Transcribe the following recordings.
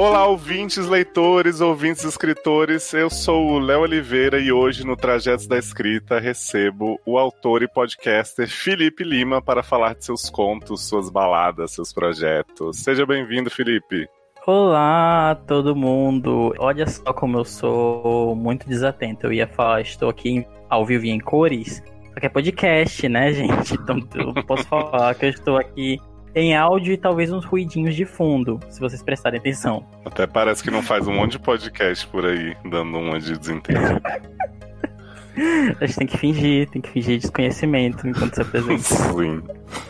Olá, ouvintes, leitores, ouvintes, escritores. Eu sou o Léo Oliveira e hoje no Trajetos da Escrita recebo o autor e podcaster Felipe Lima para falar de seus contos, suas baladas, seus projetos. Seja bem-vindo, Felipe. Olá, todo mundo. Olha só como eu sou muito desatento. Eu ia falar, estou aqui ao vivo em cores, só que é podcast, né, gente? Então eu posso falar que eu estou aqui em áudio e talvez uns ruidinhos de fundo, se vocês prestarem atenção. Até parece que não faz um monte de podcast por aí, dando uma de desentendido. A gente tem que fingir, tem que fingir desconhecimento enquanto se apresenta. Sim.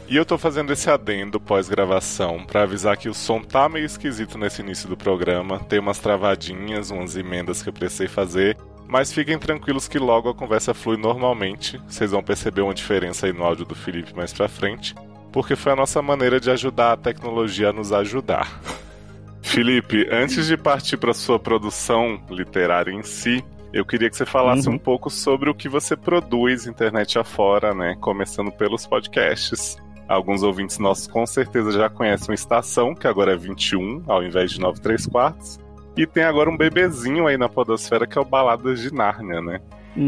E eu tô fazendo esse adendo pós-gravação para avisar que o som tá meio esquisito nesse início do programa. Tem umas travadinhas, umas emendas que eu precisei fazer. Mas fiquem tranquilos que logo a conversa flui normalmente. Vocês vão perceber uma diferença aí no áudio do Felipe mais pra frente. Porque foi a nossa maneira de ajudar a tecnologia a nos ajudar. Felipe, antes de partir para sua produção literária em si, eu queria que você falasse uhum. um pouco sobre o que você produz internet afora, né? Começando pelos podcasts. Alguns ouvintes nossos com certeza já conhecem o Estação, que agora é 21, ao invés de 9 3 quartos. E tem agora um bebezinho aí na podosfera que é o Baladas de Nárnia, né?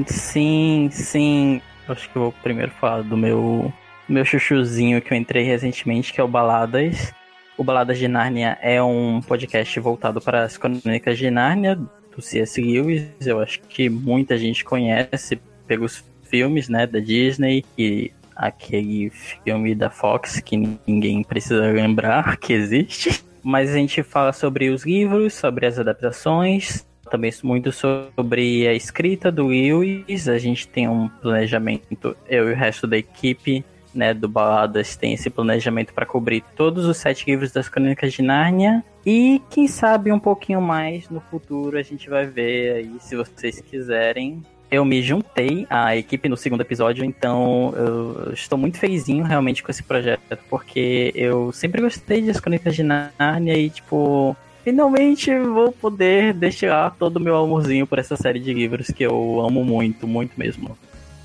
Sim, sim. Acho que eu vou primeiro falar do meu, meu chuchuzinho que eu entrei recentemente, que é o Baladas. O Baladas de Nárnia é um podcast voltado para as crônicas de Nárnia, do C.S. Lewis, eu acho que muita gente conhece pelos filmes, né, da Disney e aquele filme da Fox que ninguém precisa lembrar que existe. Mas a gente fala sobre os livros, sobre as adaptações, também muito sobre a escrita do Lewis. A gente tem um planejamento, eu e o resto da equipe né, do Baladas tem esse planejamento para cobrir todos os sete livros das Crônicas de Nárnia. E quem sabe um pouquinho mais no futuro a gente vai ver aí, se vocês quiserem. Eu me juntei à equipe no segundo episódio, então eu estou muito felizinho realmente com esse projeto, porque eu sempre gostei das Crônicas de Nárnia e, tipo, finalmente vou poder deixar todo o meu amorzinho por essa série de livros que eu amo muito, muito mesmo.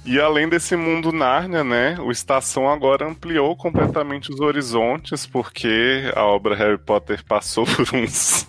E além desse mundo Nárnia, né, o Estação agora ampliou completamente os horizontes, porque a obra Harry Potter passou por uns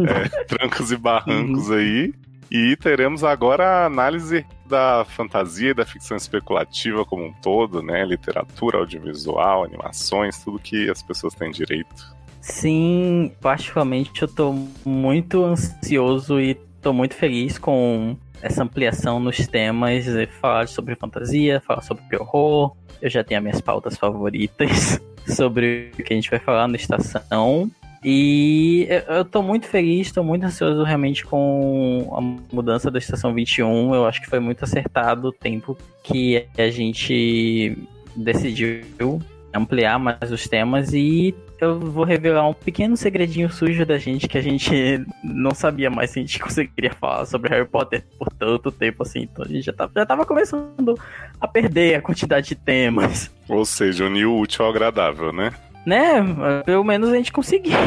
é, trancos e barrancos uhum. aí. E teremos agora a análise da fantasia e da ficção especulativa como um todo, né? Literatura, audiovisual, animações, tudo que as pessoas têm direito. Sim, particularmente eu tô muito ansioso e tô muito feliz com essa ampliação nos temas, falar sobre fantasia, falar sobre horror. Eu já tenho as minhas pautas favoritas sobre o que a gente vai falar na estação. E eu tô muito feliz, tô muito ansioso realmente com a mudança da estação 21. Eu acho que foi muito acertado o tempo que a gente decidiu ampliar mais os temas e eu vou revelar um pequeno segredinho sujo da gente que a gente não sabia mais se a gente conseguiria falar sobre Harry Potter por tanto tempo assim. Então a gente já tava, já tava começando a perder a quantidade de temas. Ou seja, unir o útil ao agradável, né? Né? Pelo menos a gente conseguiu.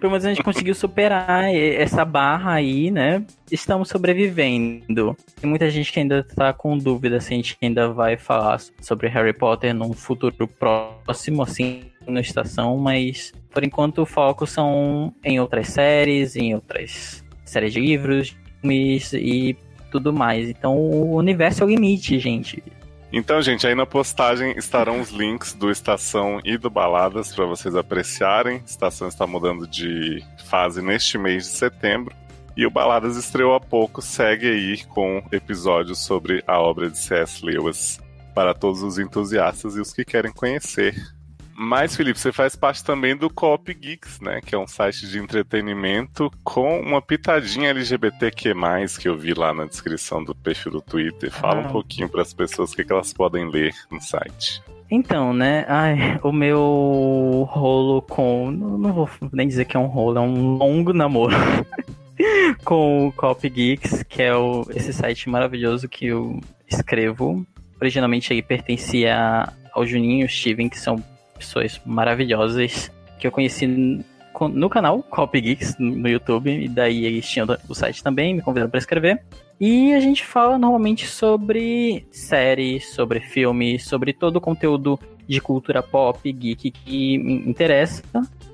Pelo menos a gente conseguiu superar essa barra aí, né? Estamos sobrevivendo. Tem muita gente que ainda tá com dúvida se a gente ainda vai falar sobre Harry Potter num futuro próximo, assim, na estação, mas por enquanto o foco são em outras séries, em outras séries de livros, filmes e tudo mais. Então o universo é o limite, gente. Então, gente, aí na postagem estarão os links do Estação e do Baladas para vocês apreciarem. Estação está mudando de fase neste mês de setembro. E o Baladas estreou há pouco, segue aí com episódios sobre a obra de C.S. Lewis para todos os entusiastas e os que querem conhecer mas, Felipe, você faz parte também do Coop Geeks, né? Que é um site de entretenimento com uma pitadinha LGBTQ+, que eu vi lá na descrição do perfil do Twitter. Fala ah. um pouquinho para as pessoas o que, que elas podem ler no site. Então, né? Ai, o meu rolo com. Não vou nem dizer que é um rolo, é um longo namoro. com o Coop Geeks, que é o, esse site maravilhoso que eu escrevo. Originalmente ele pertencia ao Juninho e o Steven, que são pessoas maravilhosas que eu conheci no canal Copy Geeks no YouTube, e daí eles tinham o site também, me convidaram para escrever. E a gente fala normalmente sobre séries, sobre filmes, sobre todo o conteúdo de cultura pop, geek que me interessa.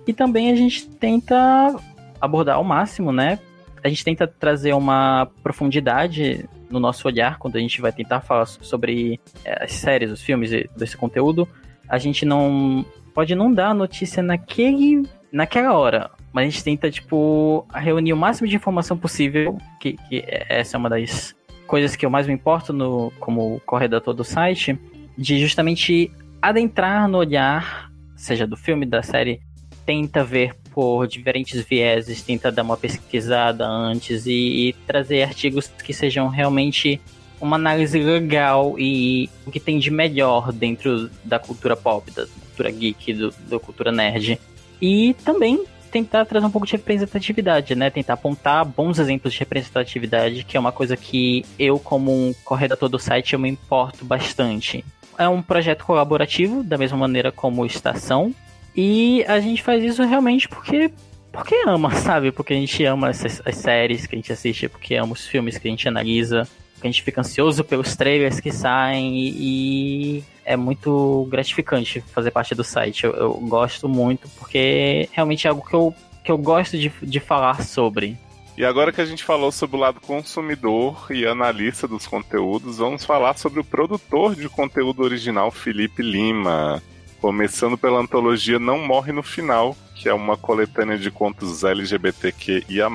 E também a gente tenta abordar ao máximo, né? A gente tenta trazer uma profundidade no nosso olhar quando a gente vai tentar falar sobre é, as séries, os filmes desse conteúdo. A gente não pode não dar a notícia naquele, naquela hora, mas a gente tenta, tipo, reunir o máximo de informação possível, que, que essa é uma das coisas que eu mais me importo no, como corredator do site, de justamente adentrar no olhar, seja do filme, da série, tenta ver por diferentes vieses, tenta dar uma pesquisada antes e, e trazer artigos que sejam realmente uma análise legal e o que tem de melhor dentro da cultura pop, da cultura geek, do, da cultura nerd. E também tentar trazer um pouco de representatividade, né? Tentar apontar bons exemplos de representatividade, que é uma coisa que eu, como um corredator do site, eu me importo bastante. É um projeto colaborativo, da mesma maneira como Estação, e a gente faz isso realmente porque porque ama, sabe? Porque a gente ama essas, as séries que a gente assiste, porque ama os filmes que a gente analisa, porque a gente fica ansioso pelos trailers que saem e, e é muito gratificante fazer parte do site. Eu, eu, gosto muito porque realmente é algo que eu, que eu gosto de, de falar sobre. E agora que a gente falou sobre o lado consumidor e analista dos conteúdos, vamos falar sobre o produtor de conteúdo original, Felipe Lima. Começando pela antologia Não Morre no Final, que é uma coletânea de contos LGBTQIA,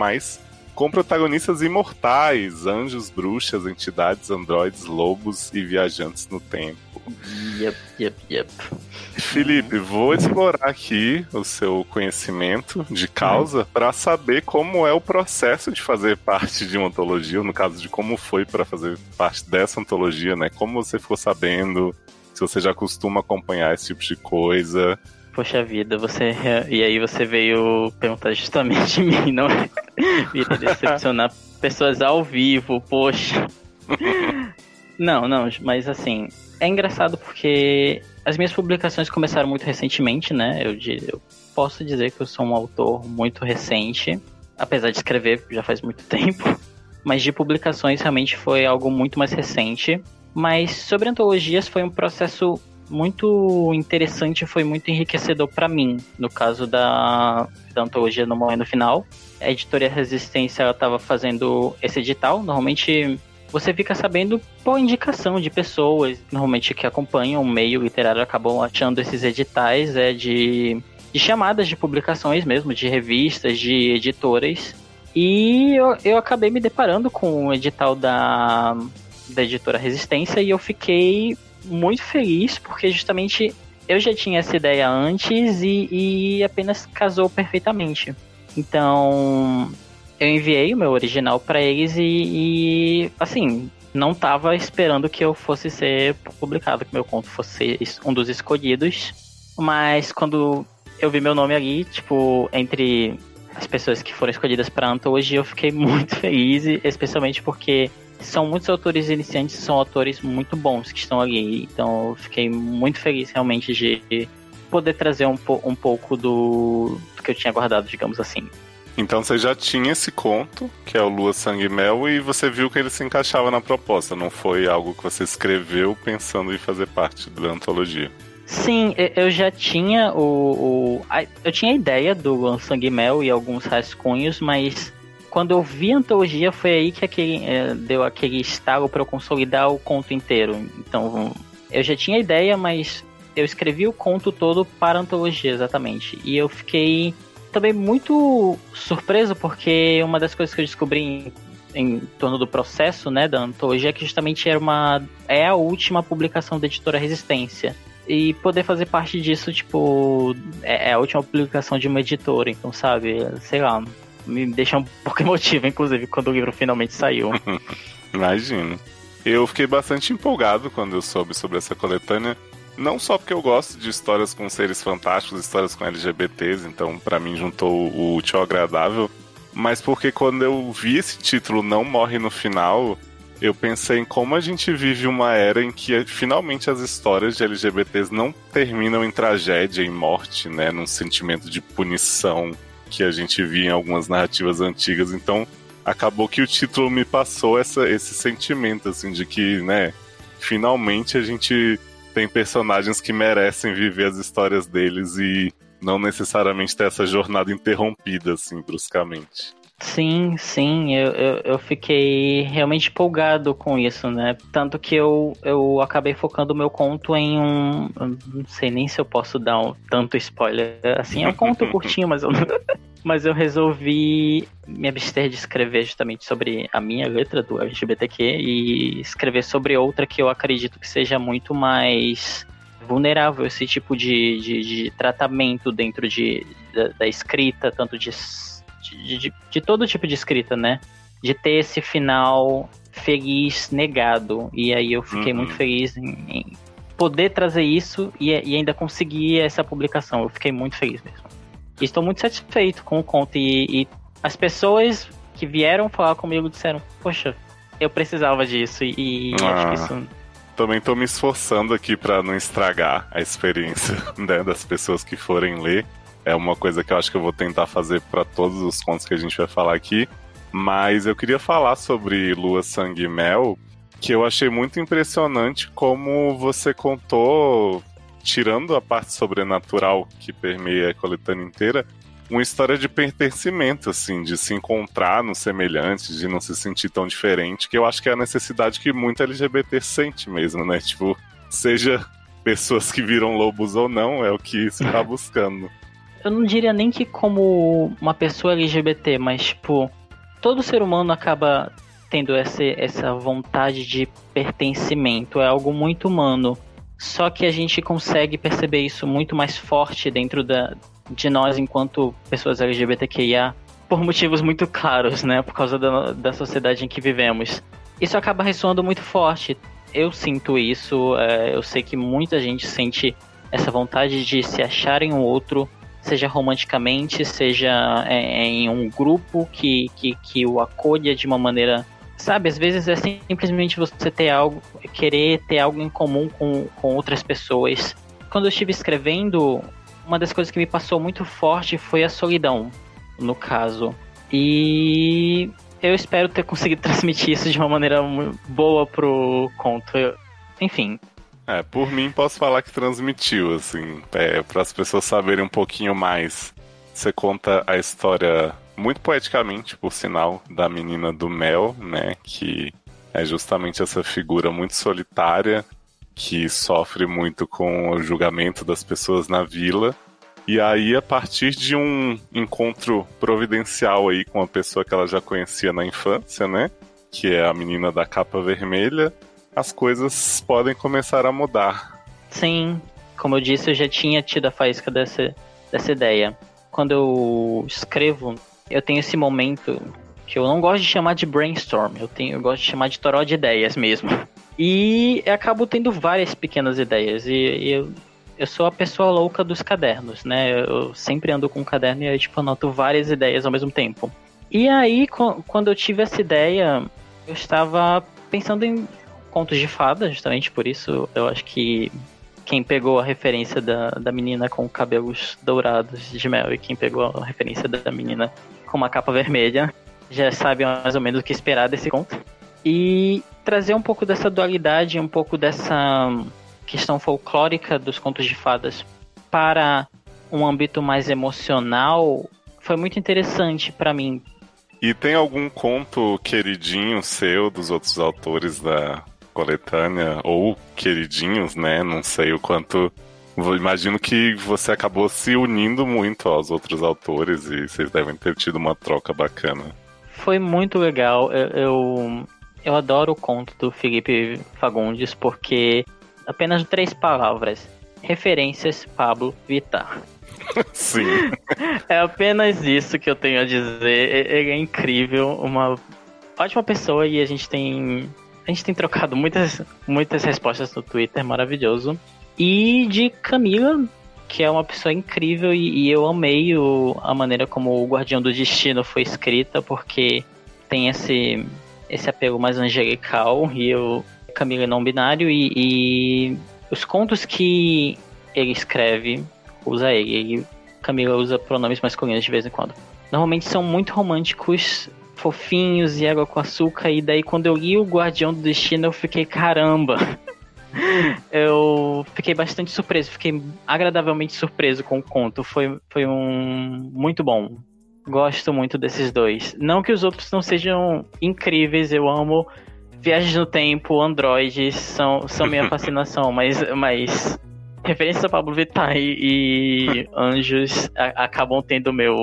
com protagonistas imortais, anjos, bruxas, entidades, androides, lobos e viajantes no tempo. Yep, yep, yep. Felipe, vou explorar aqui o seu conhecimento de causa para saber como é o processo de fazer parte de uma antologia, no caso de como foi para fazer parte dessa antologia, né? Como você ficou sabendo, se você já costuma acompanhar esse tipo de coisa. Poxa vida, você. E aí você veio perguntar justamente de mim, não é? Decepcionar pessoas ao vivo, poxa. Não, não, mas assim, é engraçado porque as minhas publicações começaram muito recentemente, né? Eu, eu posso dizer que eu sou um autor muito recente, apesar de escrever já faz muito tempo. Mas de publicações realmente foi algo muito mais recente. Mas sobre antologias foi um processo muito interessante, foi muito enriquecedor para mim, no caso da, da antologia No Momento Final. A editoria Resistência estava fazendo esse edital, normalmente você fica sabendo por indicação de pessoas, normalmente que acompanham o meio literário, acabam achando esses editais é, de, de chamadas de publicações mesmo, de revistas, de editoras. E eu, eu acabei me deparando com o edital da, da editora Resistência e eu fiquei muito feliz porque justamente eu já tinha essa ideia antes e, e apenas casou perfeitamente. Então eu enviei o meu original para eles e, e, assim não tava esperando que eu fosse ser publicado, que meu conto fosse um dos escolhidos. Mas quando eu vi meu nome ali, tipo, entre as pessoas que foram escolhidas para antologia, eu fiquei muito feliz, especialmente porque são muitos autores iniciantes, são autores muito bons que estão ali. Então eu fiquei muito feliz realmente de poder trazer um, po um pouco do, do que eu tinha guardado, digamos assim. Então você já tinha esse conto, que é o Lua Sangue e Mel, e você viu que ele se encaixava na proposta, não foi algo que você escreveu pensando em fazer parte da antologia. Sim, eu já tinha o, o eu tinha a ideia do Lua Sangue Mel e alguns rascunhos, mas quando eu vi a antologia, foi aí que aquele, é, deu aquele estalo para eu consolidar o conto inteiro. Então, eu já tinha ideia, mas eu escrevi o conto todo para a antologia, exatamente. E eu fiquei também muito surpreso, porque uma das coisas que eu descobri em, em torno do processo né, da antologia é que justamente era uma, é a última publicação da editora Resistência e poder fazer parte disso, tipo, é, é a última publicação de uma editora, então, sabe, sei lá, me deixa um pouco emotivo, inclusive, quando o livro finalmente saiu. Imagino. Eu fiquei bastante empolgado quando eu soube sobre essa coletânea. Não só porque eu gosto de histórias com seres fantásticos, histórias com LGBTs, então para mim juntou o útil ao agradável, mas porque quando eu vi esse título Não Morre no Final, eu pensei em como a gente vive uma era em que finalmente as histórias de LGBTs não terminam em tragédia, em morte, né, num sentimento de punição que a gente via em algumas narrativas antigas. Então, acabou que o título me passou essa, esse sentimento, assim, de que, né, finalmente a gente tem personagens que merecem viver as histórias deles e não necessariamente ter essa jornada interrompida, assim, bruscamente. Sim, sim, eu, eu, eu, fiquei realmente empolgado com isso, né? Tanto que eu, eu acabei focando o meu conto em um. Não sei nem se eu posso dar um, tanto spoiler. Assim, é um conto curtinho, mas eu, mas eu resolvi me abster de escrever justamente sobre a minha letra do LGBTQ e escrever sobre outra que eu acredito que seja muito mais vulnerável esse tipo de, de, de tratamento dentro de, da, da escrita, tanto de de, de, de todo tipo de escrita, né? De ter esse final feliz negado. E aí eu fiquei uhum. muito feliz em, em, poder trazer isso e, e, ainda conseguir essa publicação. Eu fiquei muito feliz mesmo. E estou muito satisfeito com o conto. E, e as pessoas que vieram falar comigo disseram: Poxa, eu precisava disso. E, ah. acho que ah. isso também tô me esforçando aqui para não estragar a experiência né, das pessoas que forem ler. É uma coisa que eu acho que eu vou tentar fazer para todos os contos que a gente vai falar aqui. Mas eu queria falar sobre Lua, Sangue e Mel, que eu achei muito impressionante como você contou, tirando a parte sobrenatural que permeia a coletânea inteira, uma história de pertencimento, assim, de se encontrar no semelhante, de não se sentir tão diferente, que eu acho que é a necessidade que muito LGBT sente mesmo, né? Tipo, seja pessoas que viram lobos ou não, é o que se tá buscando eu não diria nem que como uma pessoa LGBT, mas tipo, todo ser humano acaba tendo essa, essa vontade de pertencimento, é algo muito humano. Só que a gente consegue perceber isso muito mais forte dentro da, de nós enquanto pessoas LGBTQIA por motivos muito claros, né? Por causa da, da sociedade em que vivemos. Isso acaba ressoando muito forte. Eu sinto isso, é, eu sei que muita gente sente essa vontade de se achar em um outro, seja romanticamente, seja é, em um grupo que, que, que o acolha de uma maneira. Sabe, às vezes é simplesmente você ter algo, querer ter algo em comum com, com outras pessoas. Quando eu estive escrevendo, uma das coisas que me passou muito forte foi a solidão, no caso. E eu espero ter conseguido transmitir isso de uma maneira boa pro conto. Eu, enfim, é, por mim posso falar que transmitiu, assim, é, para as pessoas saberem um pouquinho mais. Você conta a história muito poeticamente, por sinal, da menina do Mel, né? Que é justamente essa figura muito solitária que sofre muito com o julgamento das pessoas na vila. E aí, a partir de um encontro providencial aí com uma pessoa que ela já conhecia na infância, né? Que é a menina da capa vermelha, as coisas podem começar a mudar. Sim, como eu disse, eu já tinha tido a faísca dessa, dessa ideia. Quando eu escrevo, eu tenho esse momento que eu não gosto de chamar de brainstorm, eu, tenho, eu gosto de chamar de toró de ideias mesmo. E eu acabo tendo várias pequenas ideias. E, e eu, eu sou a pessoa louca dos cadernos, né? Eu sempre ando com um caderno e aí, tipo, anoto várias ideias ao mesmo tempo. E aí, quando eu tive essa ideia, eu estava pensando em contos de fada, justamente por isso eu acho que quem pegou a referência da, da menina com cabelos dourados de mel e quem pegou a referência da menina com uma capa vermelha já sabe mais ou menos o que esperar desse conto. E trazer um pouco dessa dualidade, um pouco dessa questão folclórica dos contos de fadas para um âmbito mais emocional foi muito interessante para mim. E tem algum conto queridinho seu dos outros autores da, coletânea, ou queridinhos, né? Não sei o quanto. Imagino que você acabou se unindo muito aos outros autores e vocês devem ter tido uma troca bacana. Foi muito legal. Eu, eu, eu adoro o conto do Felipe Fagundes porque apenas três palavras. Referências Pablo Vittar. Sim. É apenas isso que eu tenho a dizer. Ele é incrível, uma ótima pessoa e a gente tem a gente tem trocado muitas, muitas respostas no Twitter, maravilhoso. E de Camila, que é uma pessoa incrível e, e eu amei o, a maneira como o Guardião do Destino foi escrita, porque tem esse, esse apelo mais angelical e eu Camila é não binário e, e, os contos que ele escreve usa ele, ele Camila usa pronomes masculinos de vez em quando. Normalmente são muito românticos fofinhos e água com açúcar. E daí, quando eu li o Guardião do Destino, eu fiquei, caramba. eu fiquei bastante surpreso, fiquei agradavelmente surpreso com o conto. Foi, foi um muito bom. Gosto muito desses dois. Não que os outros não sejam incríveis, eu amo Viagens no Tempo, Androids, são, são minha fascinação, mas, mas referências a Pablo Vittar e, Anjos a, acabam tendo meu,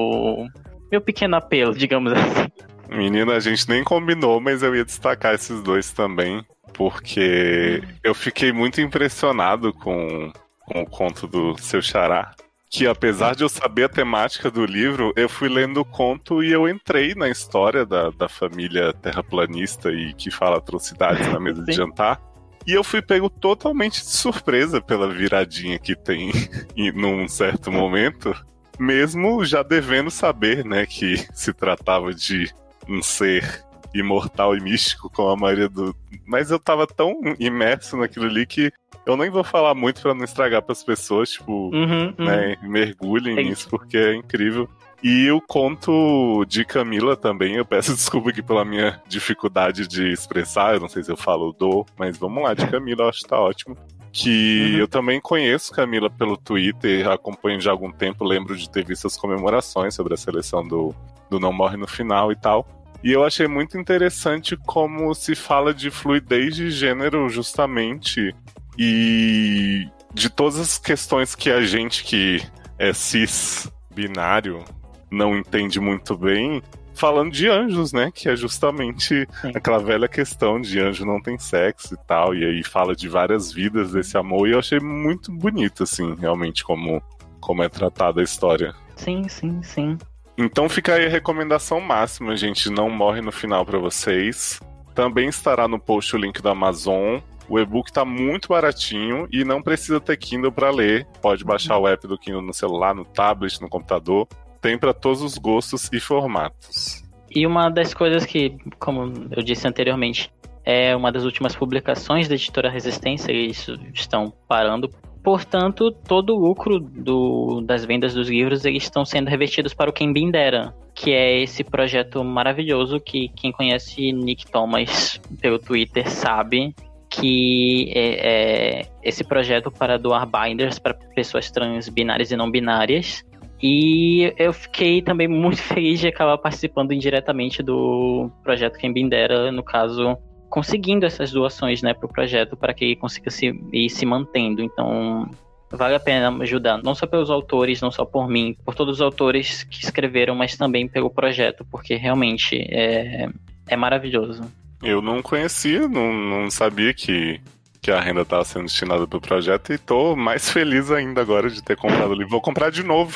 meu pequeno apelo, digamos assim. Menina, a gente nem combinou, mas eu ia destacar esses dois também, porque eu fiquei muito impressionado com, com o conto do seu xará. Que apesar de eu saber a temática do livro, eu fui lendo o conto e eu entrei na história da, da família terraplanista e que fala atrocidades na mesa de jantar. E eu fui pego totalmente de surpresa pela viradinha que tem num certo momento, mesmo já devendo saber, né, que se tratava de um ser imortal e místico como a maioria do. Mas eu tava tão imerso naquilo ali que eu nem vou falar muito para não estragar para as pessoas, tipo, uhum, né, uhum. mergulhem é nisso porque é incrível. E o conto de Camila também, eu peço desculpa aqui pela minha dificuldade de expressar, eu não sei se eu falo do, mas vamos lá, de Camila, eu acho que tá ótimo. Que uhum. eu também conheço Camila pelo Twitter, acompanho já há algum tempo, lembro de ter visto as comemorações sobre a seleção do, do Não Morre no Final e tal. E eu achei muito interessante como se fala de fluidez de gênero justamente e de todas as questões que a gente que é cis binário não entende muito bem, falando de anjos, né? Que é justamente Sim. aquela velha questão de anjo não tem sexo e tal. E aí fala de várias vidas desse amor. E eu achei muito bonito, assim, realmente, como, como é tratada a história. Sim, sim, sim. Então fica aí a recomendação máxima, gente. Não morre no final para vocês. Também estará no post o link da Amazon. O e-book tá muito baratinho e não precisa ter Kindle para ler. Pode baixar o app do Kindle no celular, no tablet, no computador. Tem para todos os gostos e formatos. E uma das coisas que, como eu disse anteriormente, é uma das últimas publicações da editora Resistência, e isso estão parando Portanto, todo o lucro do, das vendas dos livros eles estão sendo revertidos para o Quem Bindera, que é esse projeto maravilhoso que quem conhece Nick Thomas pelo Twitter sabe que é, é esse projeto para doar binders para pessoas trans, binárias e não binárias. E eu fiquei também muito feliz de acabar participando indiretamente do projeto Quem Bindera, no caso, conseguindo essas doações né, para o projeto para que ele consiga se, ir se mantendo. Então, vale a pena ajudar, não só pelos autores, não só por mim, por todos os autores que escreveram, mas também pelo projeto, porque realmente é, é maravilhoso. Eu não conhecia, não, não sabia que, que a renda estava sendo destinada para o projeto e estou mais feliz ainda agora de ter comprado o livro. Vou comprar de novo.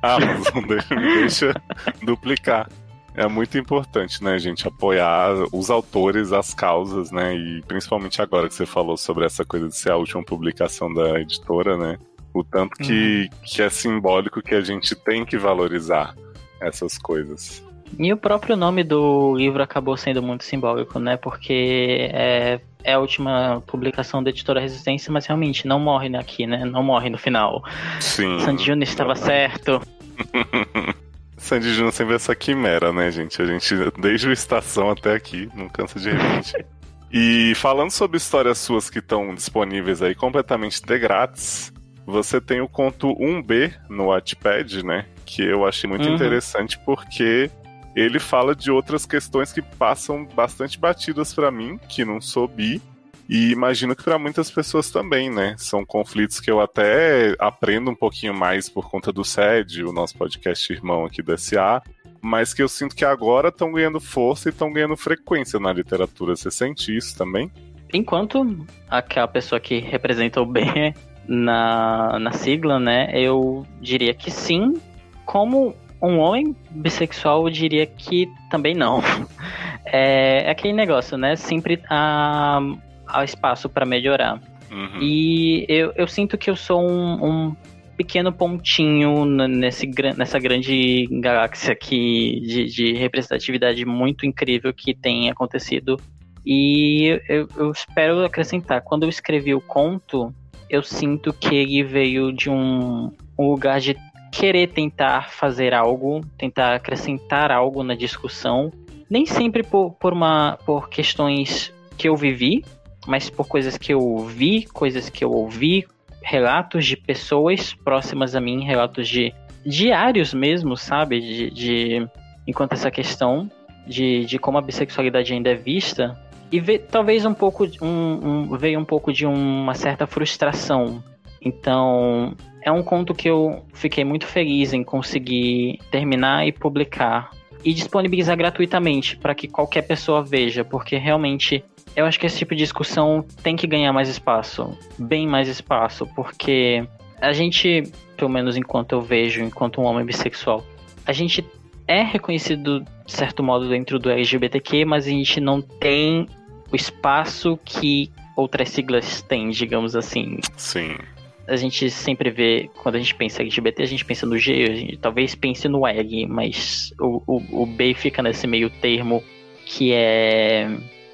Ah, Amazon me deixa duplicar é muito importante, né, gente, apoiar os autores, as causas, né, e principalmente agora que você falou sobre essa coisa de ser a última publicação da editora, né, o tanto que, uhum. que é simbólico que a gente tem que valorizar essas coisas. E o próprio nome do livro acabou sendo muito simbólico, né, porque é, é a última publicação da editora Resistência, mas realmente não morre aqui, né, não morre no final. Sim. Sandy Júnior estava certo. Sandy Júnior sempre essa quimera, né, gente? A gente, desde o Estação até aqui, não cansa de repetir. e falando sobre histórias suas que estão disponíveis aí completamente de grátis, você tem o conto 1B no Wattpad, né? Que eu achei muito uhum. interessante porque ele fala de outras questões que passam bastante batidas para mim, que não sou bi, e imagino que para muitas pessoas também, né? São conflitos que eu até aprendo um pouquinho mais por conta do SED, o nosso podcast irmão aqui do SA, mas que eu sinto que agora estão ganhando força e estão ganhando frequência na literatura. Você sente isso também? Enquanto aquela pessoa que representa o bem na, na sigla, né? Eu diria que sim. Como um homem bissexual, eu diria que também não. É, é aquele negócio, né? Sempre a, há espaço para melhorar. Uhum. E eu, eu sinto que eu sou um, um pequeno pontinho nesse, nessa grande galáxia aqui de, de, representatividade muito incrível que tem acontecido. E eu, eu, espero acrescentar, quando eu escrevi o conto, eu sinto que ele veio de um, um lugar de querer tentar fazer algo, tentar acrescentar algo na discussão, nem sempre por, por, uma, por questões que eu vivi, mas por coisas que eu vi, coisas que eu ouvi, relatos de pessoas próximas a mim, relatos de diários mesmo, sabe? De, de enquanto essa questão de, de como a bissexualidade ainda é vista e vê, talvez um pouco um, um, veio um pouco de uma certa frustração. Então é um conto que eu fiquei muito feliz em conseguir terminar e publicar e disponibilizar gratuitamente para que qualquer pessoa veja, porque realmente eu acho que esse tipo de discussão tem que ganhar mais espaço, bem mais espaço, porque a gente, pelo menos enquanto eu vejo, enquanto um homem bissexual, a gente é reconhecido de certo modo dentro do LGBTQ, mas a gente não tem o espaço que outras siglas têm, digamos assim. Sim. A gente sempre vê, quando a gente pensa em LGBT, a gente pensa no G, a gente talvez pense no L, mas o, o, o B fica nesse meio termo que é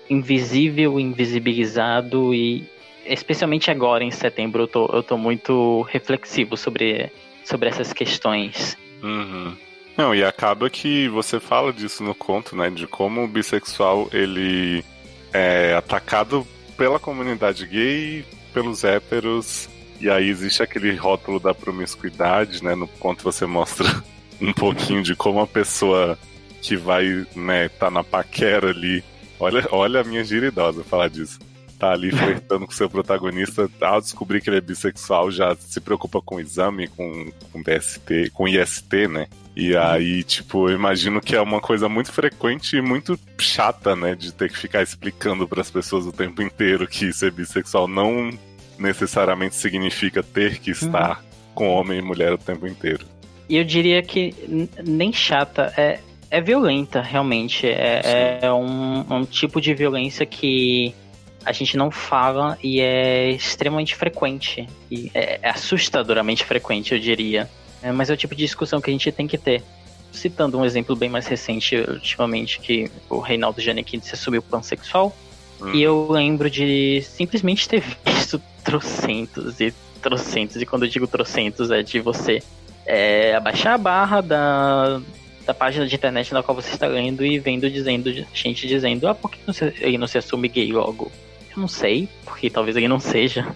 invisível, invisibilizado e especialmente agora em setembro eu tô, eu tô muito reflexivo sobre, sobre essas questões. Uhum. Não, e acaba que você fala disso no conto, né? De como o bissexual ele é atacado pela comunidade gay, pelos héteros, e aí existe aquele rótulo da promiscuidade, né? No conto você mostra um pouquinho de como a pessoa que vai, né, tá na paquera ali. Olha, olha a minha gira idosa falar disso tá ali flertando com seu protagonista, ao descobrir que ele é bissexual, já se preocupa com o exame, com, com DST, com IST, né? E aí, tipo, eu imagino que é uma coisa muito frequente e muito chata, né? De ter que ficar explicando para as pessoas o tempo inteiro que ser bissexual não necessariamente significa ter que estar uhum. com homem e mulher o tempo inteiro. E eu diria que nem chata, é, é violenta, realmente. É, é um, um tipo de violência que a gente não fala e é extremamente frequente. E é, é assustadoramente frequente, eu diria. É, mas é o tipo de discussão que a gente tem que ter. Citando um exemplo bem mais recente, ultimamente, que o Reinaldo Giannichini se assumiu pansexual. Hum. E eu lembro de simplesmente ter visto trocentos e trocentos. E quando eu digo trocentos, é de você é, abaixar a barra da, da página de internet na qual você está lendo e vendo dizendo, gente dizendo, ah, por que não se, ele não se assume gay logo? não sei, porque talvez ele não seja.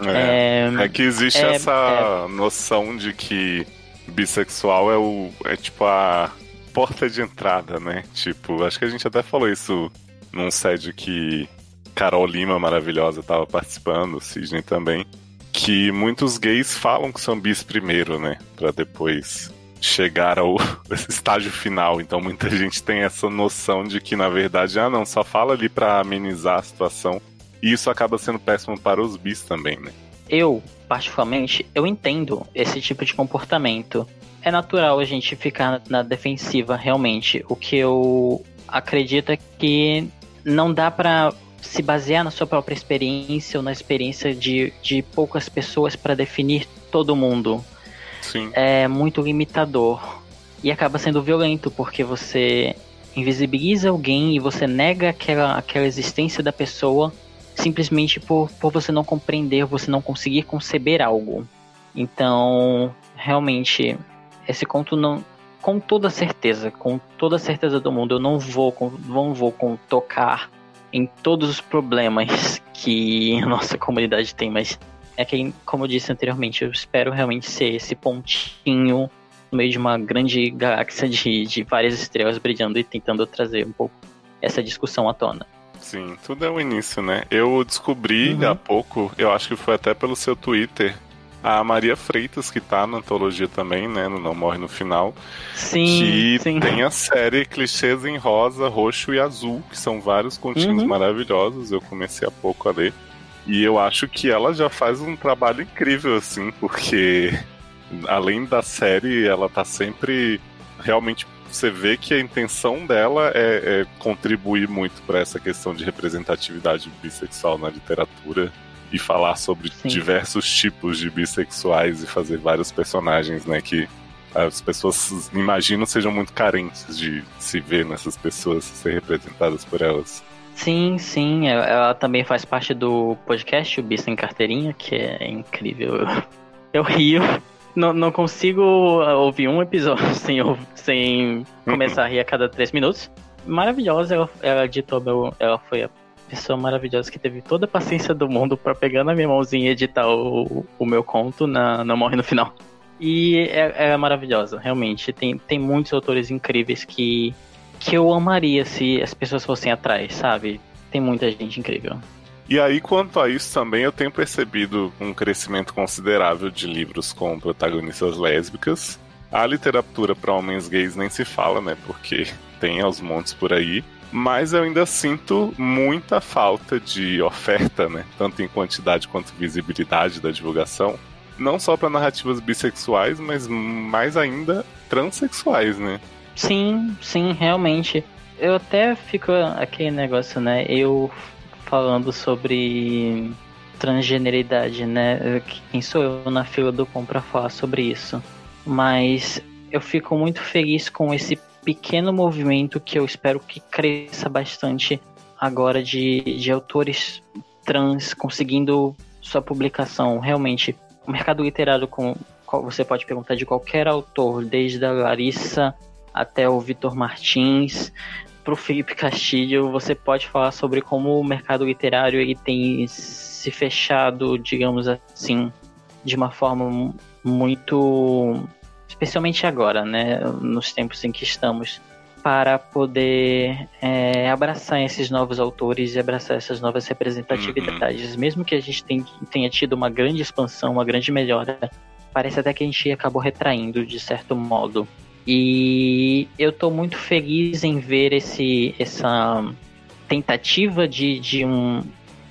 É, é, é que existe é, essa é... noção de que bissexual é o é tipo a porta de entrada, né? Tipo, acho que a gente até falou isso num sede que Carol Lima, maravilhosa, estava participando, Sidney também, que muitos gays falam que são bis primeiro, né? Pra depois chegar ao estágio final. Então muita gente tem essa noção de que na verdade, ah não, só fala ali para amenizar a situação. E isso acaba sendo péssimo para os bis também, né? Eu, particularmente, eu entendo esse tipo de comportamento. É natural a gente ficar na defensiva, realmente. O que eu acredito é que não dá para se basear na sua própria experiência ou na experiência de, de poucas pessoas para definir todo mundo. Sim. é muito limitador. E acaba sendo violento, porque você invisibiliza alguém e você nega aquela, aquela existência da pessoa simplesmente por, por você não compreender, você não conseguir conceber algo. Então, realmente, esse conto não. Com toda certeza, com toda certeza do mundo, eu não vou, não vou com, tocar em todos os problemas que a nossa comunidade tem, mas é que, como eu disse anteriormente, eu espero realmente ser esse pontinho no meio de uma grande galáxia de, de várias estrelas brilhando e tentando trazer um pouco essa discussão à tona. Sim, tudo é o início, né? Eu descobri uhum. há pouco, eu acho que foi até pelo seu Twitter, a Maria Freitas, que tá na antologia também, né? No Não Morre no Final. Sim. Que sim. tem a série Clichês em Rosa, Roxo e Azul, que são vários continhos uhum. maravilhosos. Eu comecei há pouco a ler. E eu acho que ela já faz um trabalho incrível, assim, porque além da série, ela tá sempre realmente. Você vê que a intenção dela é, é contribuir muito para essa questão de representatividade bissexual na literatura e falar sobre Sim. diversos tipos de bissexuais e fazer vários personagens, né, que as pessoas imaginam sejam muito carentes de se ver nessas pessoas, ser representadas por elas. Sim, sim. Ela também faz parte do podcast, o Bista em Carteirinha, que é incrível. Eu rio. Não, não consigo ouvir um episódio sem, sem começar a rir a cada três minutos. Maravilhosa, ela, ela editou meu. Ela foi a pessoa maravilhosa que teve toda a paciência do mundo para pegar na minha mãozinha e editar o, o meu conto na Não Morre no Final. E é, é, maravilhosa, realmente. Tem, tem muitos autores incríveis que, que eu amaria se as pessoas fossem atrás, sabe? Tem muita gente incrível. E aí, quanto a isso também, eu tenho percebido um crescimento considerável de livros com protagonistas lésbicas. A literatura para homens gays nem se fala, né? Porque tem aos montes por aí. Mas eu ainda sinto muita falta de oferta, né? Tanto em quantidade quanto visibilidade da divulgação. Não só para narrativas bissexuais, mas mais ainda transexuais, né? Sim, sim, realmente. Eu até fico aquele negócio, né? Eu falando sobre transgeneridade, né? Quem sou eu na fila do pão para falar sobre isso? Mas eu fico muito feliz com esse pequeno movimento que eu espero que cresça bastante agora de, de autores trans conseguindo sua publicação. Realmente, o mercado literário, com, você pode perguntar de qualquer autor, desde a Larissa até o Vitor Martins, para o Felipe Castilho, você pode falar sobre como o mercado literário ele tem se fechado, digamos assim, de uma forma muito, especialmente agora, né, nos tempos em que estamos, para poder é, abraçar esses novos autores e abraçar essas novas representatividades, uhum. mesmo que a gente tenha, tenha tido uma grande expansão, uma grande melhora, parece até que a gente acabou retraindo de certo modo. E eu estou muito feliz em ver esse, essa tentativa de, de um.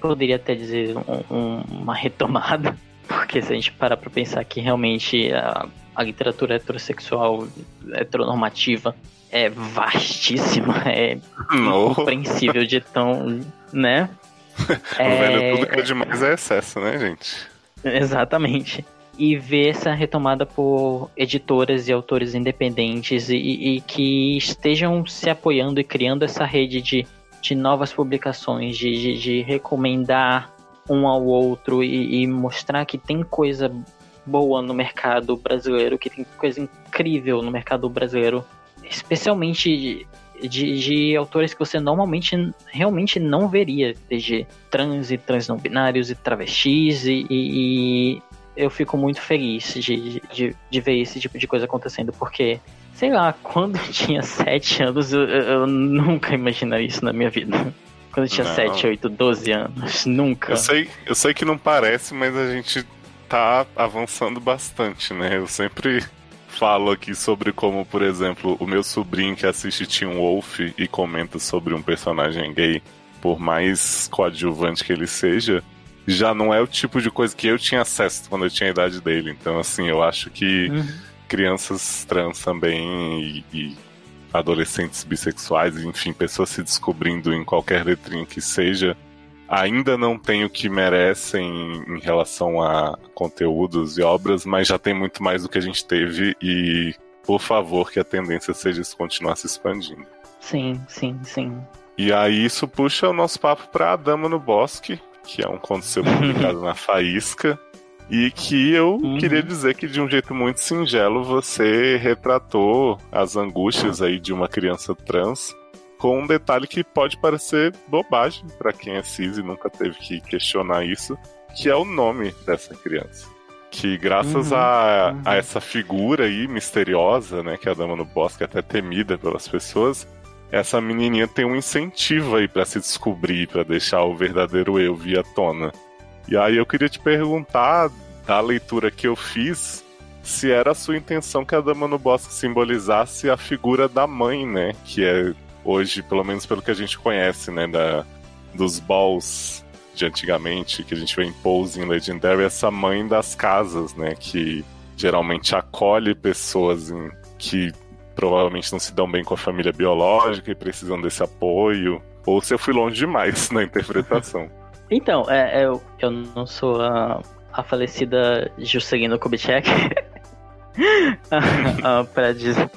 Poderia até dizer um, um, uma retomada, porque se a gente parar para pensar que realmente a, a literatura heterossexual, heteronormativa, é vastíssima, é no. incompreensível de tão. né? é... Velho, tudo que é demais é excesso, né, gente? Exatamente e ver essa retomada por editoras e autores independentes e, e, que estejam se apoiando e criando essa rede de, de novas publicações, de, de, de recomendar um ao outro e, e, mostrar que tem coisa boa no mercado brasileiro, que tem coisa incrível no mercado brasileiro, especialmente de, de, de autores que você normalmente realmente não veria, desde trans e trans não binários e travestis e, e, eu fico muito feliz de, de, de ver esse tipo de coisa acontecendo, porque sei lá, quando eu tinha 7 anos, eu, eu, nunca imaginaria isso na minha vida. Quando eu tinha não. 7, 8, 12 anos, nunca. Eu sei, eu sei que não parece, mas a gente tá avançando bastante, né? Eu sempre falo aqui sobre como, por exemplo, o meu sobrinho que assiste Teen Wolf e comenta sobre um personagem gay, por mais coadjuvante que ele seja, já não é o tipo de coisa que eu tinha acesso quando eu tinha a idade dele. Então, assim, eu acho que uhum. crianças trans também e, e, adolescentes bissexuais, enfim, pessoas se descobrindo em qualquer letrinha que seja, ainda não tem o que merecem em relação a conteúdos e obras, mas já tem muito mais do que a gente teve e, por favor, que a tendência seja isso continuar se expandindo. Sim, sim, sim. E aí isso puxa o nosso papo para a Dama no Bosque, que é um conto seu publicado na Faísca. E que eu uhum. queria dizer que de um jeito muito singelo você retratou as angústias aí de uma criança trans com um detalhe que pode parecer bobagem para quem é cis e nunca teve que questionar isso, que é o nome dessa criança. Que graças uhum, a, uhum. a essa figura aí misteriosa, né, que é a Dama no Bosque, até temida pelas pessoas, essa menininha tem um incentivo aí para se descobrir, para deixar o verdadeiro eu vir à tona. E aí eu queria te perguntar, da leitura que eu fiz, se era a sua intenção que a Dama no Bosque simbolizasse a figura da mãe, né? Que é hoje, pelo menos pelo que a gente conhece, né? Da, dos balls de antigamente, que a gente vê em Pose em Legendary, essa mãe das casas, né? Que geralmente acolhe pessoas em, que provavelmente não se dão bem com a família biológica e precisam desse apoio. Ou se eu fui longe demais na interpretação. Então, é, é, eu, eu não sou a, a falecida Juscelino Kubitschek. Ah, pra dizer.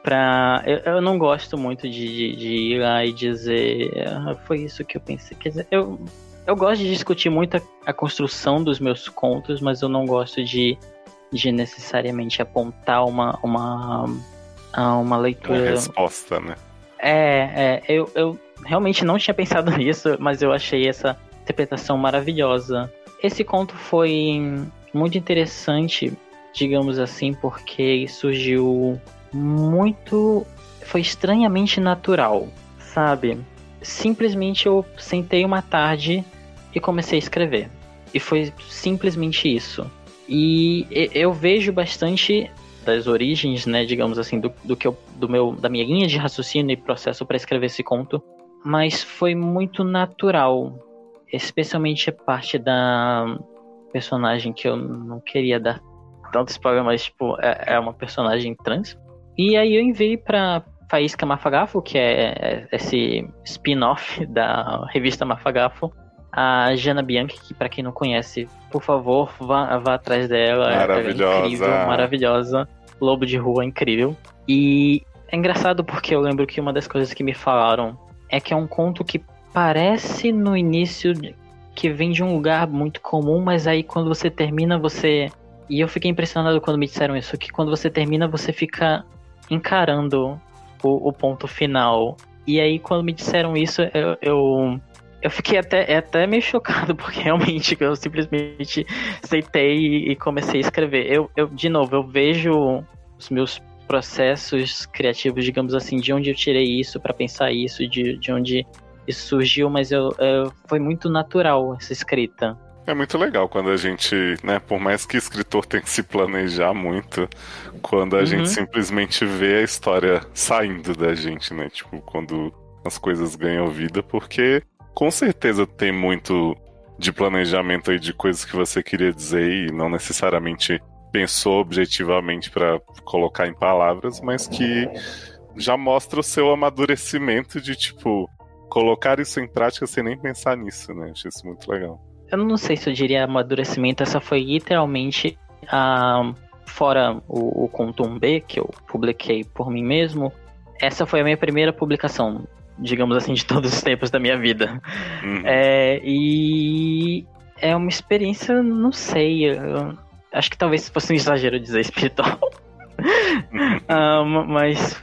Pra, eu, eu não gosto muito de, de, de, ir lá e dizer ah, foi isso que eu pensei. Quer dizer, eu, eu gosto de discutir muito a, a construção dos meus contos, mas eu não gosto de, de necessariamente apontar uma, uma a uma leitura. Uma resposta, né? É, é eu, eu realmente não tinha pensado nisso, mas eu achei essa interpretação maravilhosa. Esse conto foi muito interessante, digamos assim, porque surgiu muito. Foi estranhamente natural, sabe? Simplesmente eu sentei uma tarde e comecei a escrever. E foi simplesmente isso. E eu vejo bastante das origens, né, digamos assim, do, do que eu, do meu, da minha linha de raciocínio e processo para escrever esse conto, mas foi muito natural, especialmente a parte da personagem que eu não queria dar tanto spoiler, mas tipo, é, é uma personagem trans. E aí eu enviei pra Faísca Mafagafo, que é, é esse spin-off da revista Mafagafo, a Jana Bianchi, que para quem não conhece, por favor, vá, vá atrás dela. Maravilhosa. É incrível, maravilhosa. Lobo de rua, incrível. E é engraçado porque eu lembro que uma das coisas que me falaram é que é um conto que parece no início que vem de um lugar muito comum, mas aí quando você termina, você. E eu fiquei impressionado quando me disseram isso, que quando você termina, você fica encarando o, o ponto final. E aí, quando me disseram isso, eu, eu, eu fiquei até, até meio chocado, porque realmente eu simplesmente aceitei e comecei a escrever. Eu, eu, de novo, eu vejo os meus processos criativos, digamos assim, de onde eu tirei isso para pensar isso, de, de onde isso surgiu, mas eu, eu, foi muito natural essa escrita. É muito legal quando a gente, né, por mais que escritor tenha que se planejar muito, quando a uhum. gente simplesmente vê a história saindo da gente, né? Tipo, quando as coisas ganham vida, porque com certeza tem muito de planejamento aí de coisas que você queria dizer e não necessariamente pensou objetivamente para colocar em palavras, mas que já mostra o seu amadurecimento de tipo, colocar isso em prática sem nem pensar nisso, né? Achei isso muito legal. Eu não sei se eu diria amadurecimento, essa foi literalmente a. Fora o, o conto 1B, que eu publiquei por mim mesmo, essa foi a minha primeira publicação, digamos assim, de todos os tempos da minha vida. Uhum. É, e é uma experiência, não sei, acho que talvez fosse um exagero dizer espiritual. Uhum. mas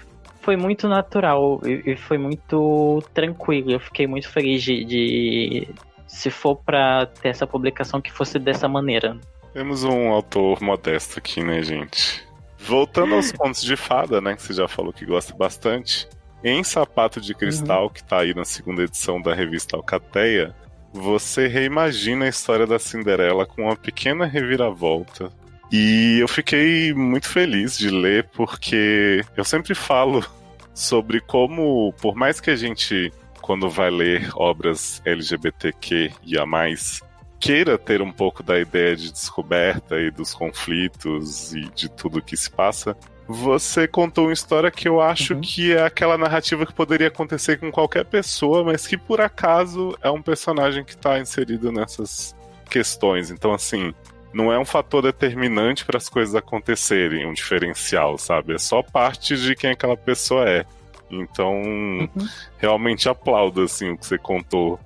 foi muito natural e, foi muito tranquilo. Eu fiquei muito feliz de, de se for para ter essa publicação que fosse dessa maneira. Temos um autor modesto aqui, né, gente? Voltando aos contos de fada, né, que você já falou que gosta bastante. Em Sapato de Cristal, uhum. que tá aí na segunda edição da revista Alcateia, você reimagina a história da Cinderela com uma pequena reviravolta. E eu fiquei muito feliz de ler, porque eu sempre falo sobre como, por mais que a gente, quando vai ler obras LGBTQ e a mais, queira ter um pouco da ideia de descoberta e dos conflitos e de tudo que se passa, você contou uma história que eu acho uhum. que é aquela narrativa que poderia acontecer com qualquer pessoa, mas que por acaso é um personagem que está inserido nessas questões. Então, assim, não é um fator determinante para as coisas acontecerem, um diferencial, sabe? É só parte de quem aquela pessoa é. Então, uhum. realmente aplaudo assim o que você contou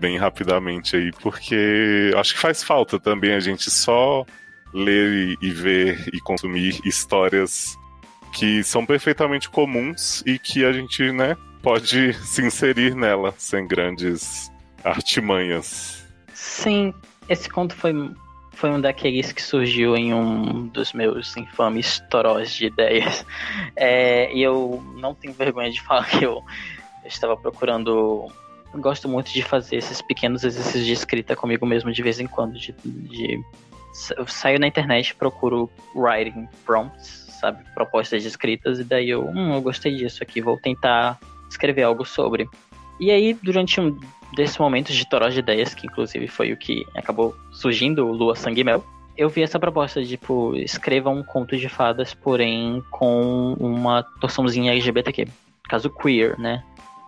bem rapidamente aí, porque acho que faz falta também a gente só ler e ver e consumir histórias que são perfeitamente comuns e que a gente, né, pode se inserir nela sem grandes artimanhas. Sim, esse conto foi foi um daqueles que surgiu em um dos meus infames torós de ideias. É, e eu não tenho vergonha de falar que eu, eu estava procurando. Gosto muito de fazer esses pequenos exercícios de escrita comigo mesmo de vez em quando. De, de, eu saio na internet, procuro writing prompts, sabe? Propostas de escritas, e daí eu, hum, eu gostei disso aqui, vou tentar escrever algo sobre. E aí, durante um desses momentos de toró de ideias, que inclusive foi o que acabou surgindo, Lua Sangue Mel, eu vi essa proposta de, tipo, escreva um conto de fadas, porém com uma torçãozinha LGBTQ, caso queer, né?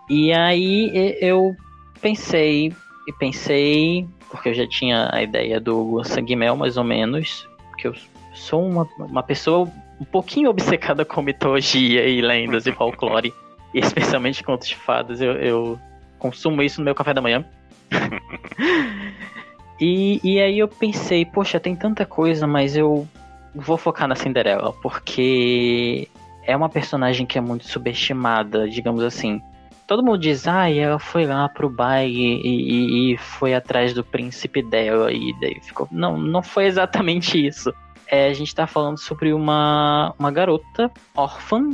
E aí eu pensei, e pensei, porque eu já tinha a ideia do Lua Sangue e Mel, mais ou menos, que eu sou uma, uma pessoa um pouquinho obcecada com mitologia e lendas e folclore, e especialmente contos de fadas. Eu, eu consumo isso no meu café da manhã. e, e aí eu pensei, poxa, tem tanta coisa, mas eu vou focar na Cinderela, porque é uma personagem que é muito subestimada, digamos assim. Todo mundo diz, ah, ela foi lá pro baile e, e, e, foi atrás do príncipe dela e daí ficou. Não, não foi exatamente isso. É, a gente tá falando sobre uma, uma garota órfã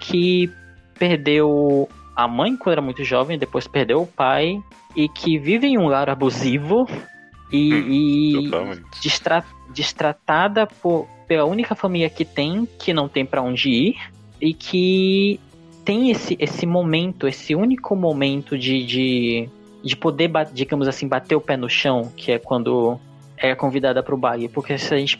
que perdeu a mãe quando era muito jovem, depois perdeu o pai e que vive em um lar abusivo e, hum, e distra, distratada por, pela única família que tem, que não tem para onde ir e que tem esse, esse momento, esse único momento de, de, de poder, digamos assim, bater o pé no chão, que é quando é convidada para o baile. Porque se a gente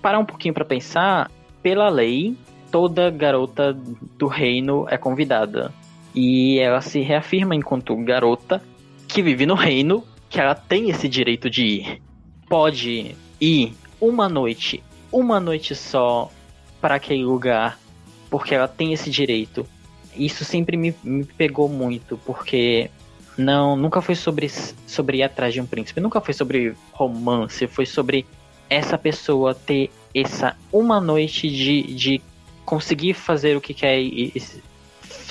parar um pouquinho para pensar, pela lei, toda garota do reino é convidada. E ela se reafirma enquanto garota que vive no reino, que ela tem esse direito de ir. Pode ir uma noite, uma noite só para aquele lugar, porque ela tem esse direito. Isso sempre me, me pegou muito, porque não, nunca foi sobre, sobre ir atrás de um príncipe, nunca foi sobre romance, foi sobre essa pessoa ter essa uma noite de, de conseguir fazer o que quer e, e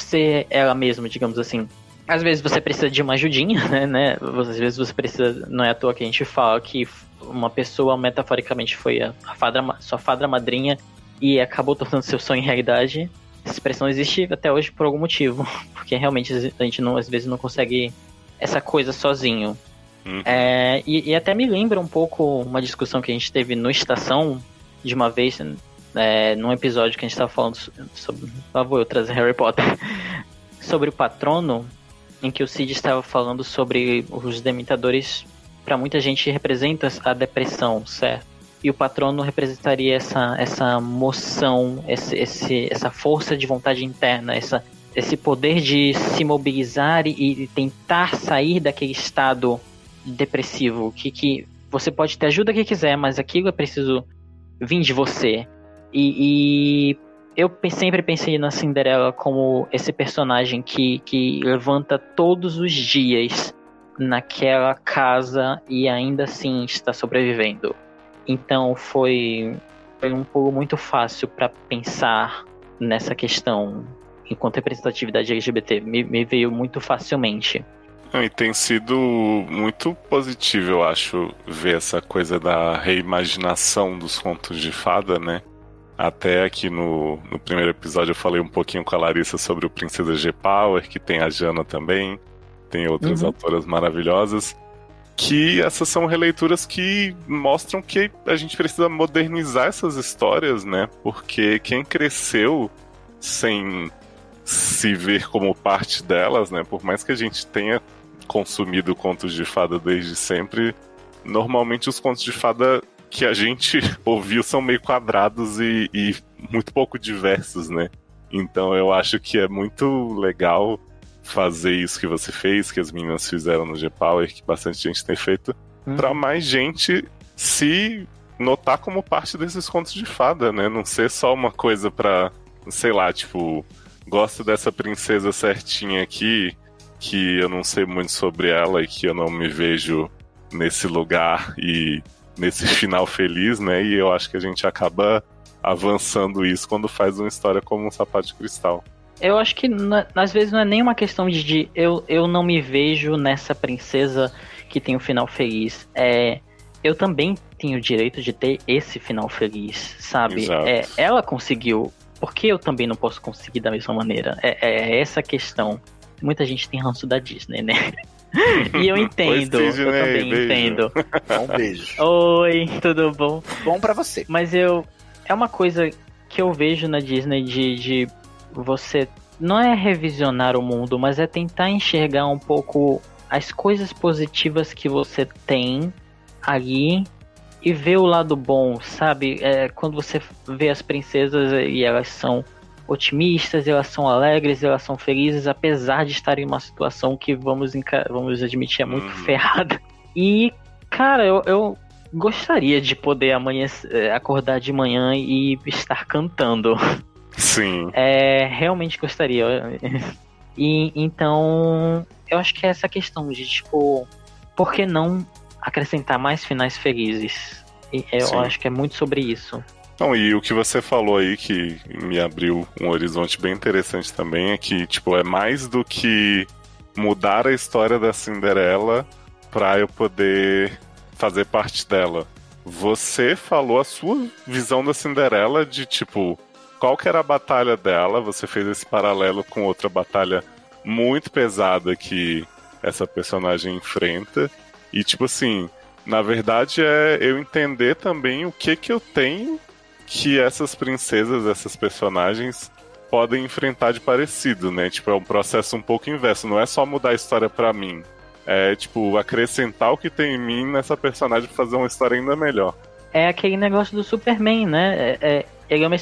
ser ela mesma, digamos assim. Às vezes você precisa de uma ajudinha, né, né? Às vezes você precisa, não é à toa que a gente fala que uma pessoa metaforicamente foi a fada, sua fada madrinha e acabou tornando seu sonho em realidade. Essa expressão existe até hoje por algum motivo, porque realmente a gente não, às vezes não consegue essa coisa sozinho. Uhum. É, e, e, até me lembra um pouco uma discussão que a gente teve no Estação, de uma vez, é, num episódio que a gente estava falando sobre. Lá vou eu trazer Harry Potter. sobre o patrono, em que o Cid estava falando sobre os dementadores, para muita gente representa a depressão, certo? E o patrono representaria essa, essa moção, esse, esse, essa força de vontade interna, essa, esse poder de se mobilizar e, e tentar sair daquele estado depressivo, que, que você pode ter ajuda que quiser, mas aquilo é preciso vir de você. E, e eu sempre pensei na Cinderela como esse personagem que, que levanta todos os dias naquela casa e ainda assim está sobrevivendo. Então foi, foi um pulo muito fácil para pensar nessa questão enquanto representatividade LGBT. Me, me veio muito facilmente. E tem sido muito positivo, eu acho, ver essa coisa da reimaginação dos contos de fada, né? Até aqui no, no primeiro episódio eu falei um pouquinho com a Larissa sobre o Princesa G-Power, que tem a Jana também, tem outras uhum. autoras maravilhosas. Que essas são releituras que mostram que a gente precisa modernizar essas histórias, né? Porque quem cresceu sem se ver como parte delas, né? Por mais que a gente tenha consumido contos de fada desde sempre, normalmente os contos de fada que a gente ouviu são meio quadrados e, e muito pouco diversos, né? Então eu acho que é muito legal fazer isso que você fez, que as meninas fizeram no G-Power, que bastante gente tem feito, hum. para mais gente se notar como parte desses contos de fada, né? Não ser só uma coisa pra, sei lá, tipo, gosto dessa princesa certinha aqui, que eu não sei muito sobre ela e que eu não me vejo nesse lugar e nesse final feliz, né? E eu acho que a gente acaba avançando isso quando faz uma história como um sapato de cristal. Eu acho que às vezes não é nem uma questão de, de eu, eu não me vejo nessa princesa que tem um final feliz. É, eu também tenho o direito de ter esse final feliz, sabe? É, ela conseguiu, por que eu também não posso conseguir da mesma maneira? É, é essa a questão. Muita gente tem ranço da Disney, né? e eu entendo, eu também beijo. entendo. Um beijo. Oi, tudo bom? Bom para você. Mas eu. É uma coisa que eu vejo na Disney de, de você. Não é revisionar o mundo, mas é tentar enxergar um pouco as coisas positivas que você tem ali e ver o lado bom, sabe? É, quando você vê as princesas e elas são otimistas, elas são alegres, elas são felizes, apesar de estarem em uma situação que, vamos, vamos admitir, é muito uhum. ferrada. E, cara, eu, eu gostaria de poder amanhã é, acordar de manhã e estar cantando. Sim. É, realmente gostaria. E então, eu acho que é essa questão de tipo, por que não acrescentar mais finais felizes? E eu Sim. acho que é muito sobre isso. Não, e o que você falou aí que me abriu um horizonte bem interessante também é que, tipo, é mais do que mudar a história da Cinderela para eu poder fazer parte dela. Você falou a sua visão da Cinderela de tipo qual que era a batalha dela, você fez esse paralelo com outra batalha muito pesada que essa personagem enfrenta. E tipo assim, na verdade é eu entender também o que que eu tenho que essas princesas, essas personagens podem enfrentar de parecido, né? Tipo, é um processo um pouco inverso, não é só mudar a história para mim. É, tipo, acrescentar o que tem em mim nessa personagem pra fazer uma história ainda melhor. É aquele negócio do Superman, né? É, é, ele, é uma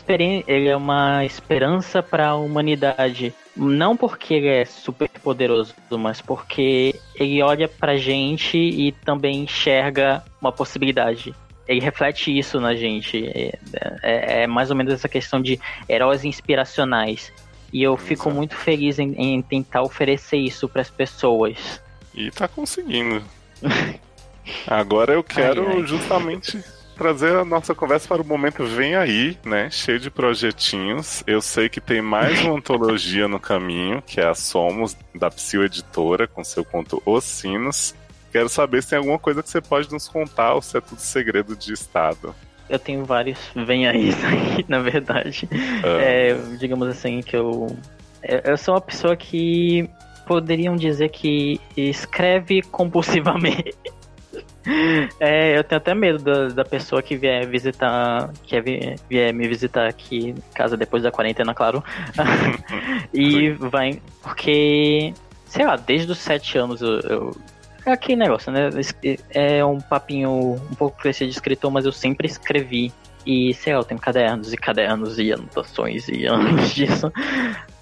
ele é uma esperança para a humanidade. Não porque ele é super poderoso, mas porque ele olha pra gente e também enxerga uma possibilidade. Ele reflete isso na gente. É, é, é mais ou menos essa questão de heróis inspiracionais. E eu fico Exato. muito feliz em, em tentar oferecer isso para as pessoas. E tá conseguindo. Agora eu quero ai, ai. justamente trazer a nossa conversa para o momento Vem Aí, né? Cheio de projetinhos. Eu sei que tem mais uma antologia no caminho, que é a Somos, da Psil Editora, com seu conto Os Sinos. Quero saber se tem alguma coisa que você pode nos contar ou se é tudo segredo de Estado. Eu tenho vários Vem Aí, na verdade. Ah. É, digamos assim, que eu. Eu sou uma pessoa que poderiam dizer que escreve compulsivamente. É, eu tenho até medo da, da pessoa que vier visitar, que vier, vier me visitar aqui em casa depois da quarentena, claro. e vai, porque, sei lá, desde os sete anos eu, eu é aquele negócio, né? É um papinho um pouco crescido de escritor, mas eu sempre escrevi. E, sei lá, eu tenho cadernos e cadernos e anotações e anos disso.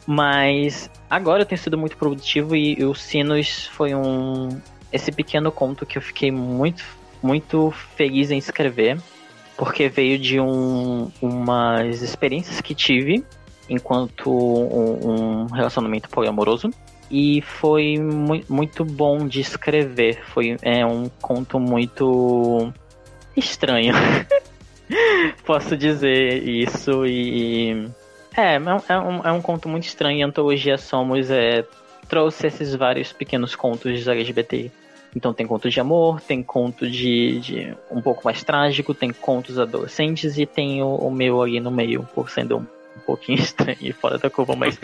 Mas agora eu tenho sido muito produtivo e, e o Sinos foi um. Esse pequeno conto que eu fiquei muito, muito feliz em escrever, porque veio de um, umas experiências que tive enquanto um, um relacionamento poliamoroso. E foi mu muito bom de escrever. Foi é, um conto muito estranho. Posso dizer isso e é, é, é um, é um conto muito estranho. A antologia Somos é, trouxe esses vários pequenos contos LGBT. Então tem conto de amor, tem conto de, de um pouco mais trágico, tem contos adolescentes e tem o, o meu ali no meio, por sendo um, um pouquinho estranho e fora da curva, mas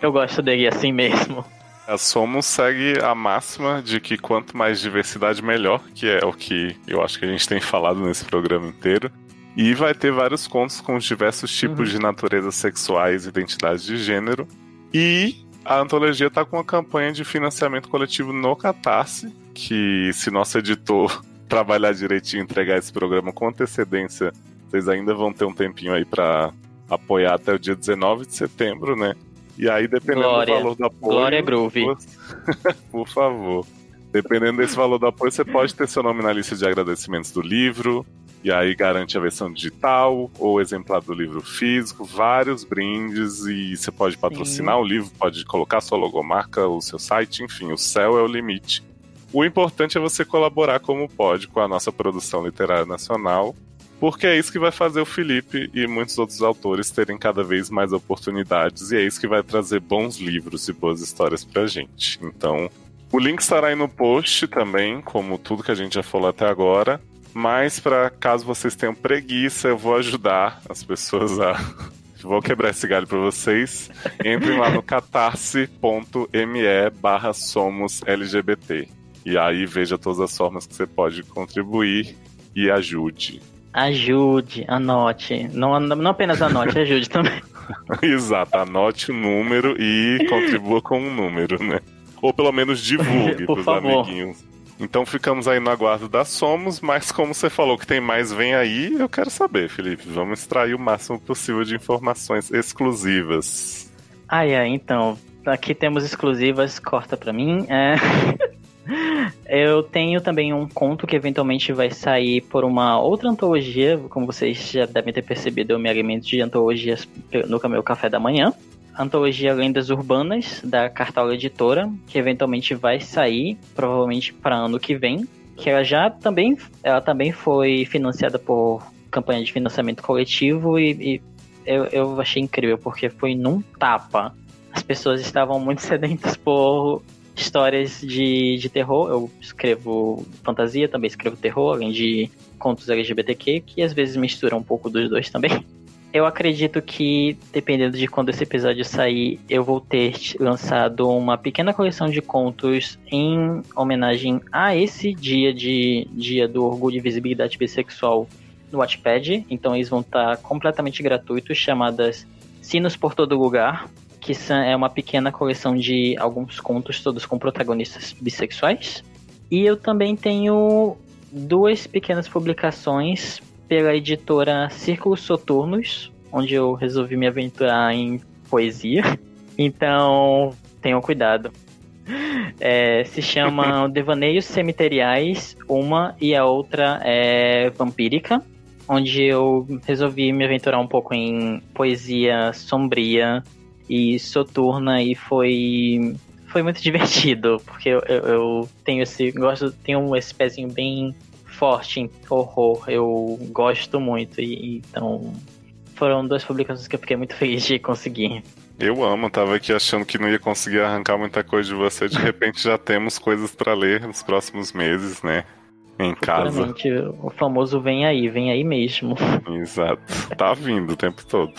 eu gosto dele assim mesmo. A Somos segue a máxima de que quanto mais diversidade, melhor, que é o que eu acho que a gente tem falado nesse programa inteiro. E vai ter vários contos com os diversos tipos uhum. de naturezas sexuais identidades de gênero. E a antologia está com uma campanha de financiamento coletivo no Catarse, que se nosso editor trabalhar direitinho e entregar esse programa com antecedência, vocês ainda vão ter um tempinho aí para apoiar até o dia 19 de setembro, né? E aí, dependendo Glória. do valor do apoio. Glória Groove. Por favor. Dependendo desse valor do apoio, você pode ter seu nome na lista de agradecimentos do livro, e aí garante a versão digital ou exemplar do livro físico, vários brindes e você pode patrocinar Sim. o livro, pode colocar sua logomarca, o seu site, enfim, o céu é o limite. O importante é você colaborar como pode com a nossa produção literária nacional, porque é isso que vai fazer o Felipe e muitos outros autores terem cada vez mais oportunidades e é isso que vai trazer bons livros e boas histórias pra gente. Então, o link estará aí no post também, como tudo que a gente já falou até agora. Mas para caso vocês tenham preguiça, eu vou ajudar as pessoas a Vou quebrar esse galho para vocês. Entrem lá no catarse.me barra somos LGBT. E aí veja todas as formas que você pode contribuir e ajude. Ajude, anote. Não, não apenas anote, ajude também. Exato, anote o número e contribua com um número, né? Ou pelo menos divulgue pros favor. amiguinhos. Então ficamos aí no aguardo da Somos, mas como você falou que tem mais vem aí, eu quero saber, Felipe. Vamos extrair o máximo possível de informações exclusivas. Ah, é, então. Aqui temos exclusivas, corta pra mim. É... eu tenho também um conto que eventualmente vai sair por uma outra antologia. Como vocês já devem ter percebido, eu me alimento de antologias no meu café da manhã antologia Lendas Urbanas, da Cartola Editora, que eventualmente vai sair, provavelmente para ano que vem. Que ela já também, ela também foi financiada por campanha de financiamento coletivo e, e eu, eu achei incrível, porque foi num tapa. As pessoas estavam muito sedentas por histórias de, de terror. Eu escrevo fantasia, também escrevo terror, além de contos LGBTQ, que às vezes misturam um pouco dos dois também. Eu acredito que, dependendo de quando esse episódio sair, eu vou ter lançado uma pequena coleção de contos em homenagem a esse dia de dia do orgulho e visibilidade bissexual no Watchpad. Então eles vão estar completamente gratuitos, chamadas Sinos por Todo Lugar, que é uma pequena coleção de alguns contos, todos com protagonistas bissexuais. E eu também tenho duas pequenas publicações pela editora Círculos Soturnos, onde eu resolvi me aventurar em poesia. Então, tenham cuidado. É, se chama Devaneios Cemiteriais, uma e a outra é Vampírica, onde eu resolvi me aventurar um pouco em poesia sombria e soturna e foi foi muito divertido, porque eu, eu, eu tenho esse gosto, tenho esse pezinho bem forte em horror. Eu gosto muito e então foram duas publicações que eu fiquei muito feliz de conseguir. Eu amo, tava aqui achando que não ia conseguir arrancar muita coisa de você, de repente já temos coisas para ler nos próximos meses, né? Em casa. O famoso vem aí, vem aí mesmo. Exato. Tá vindo o tempo todo.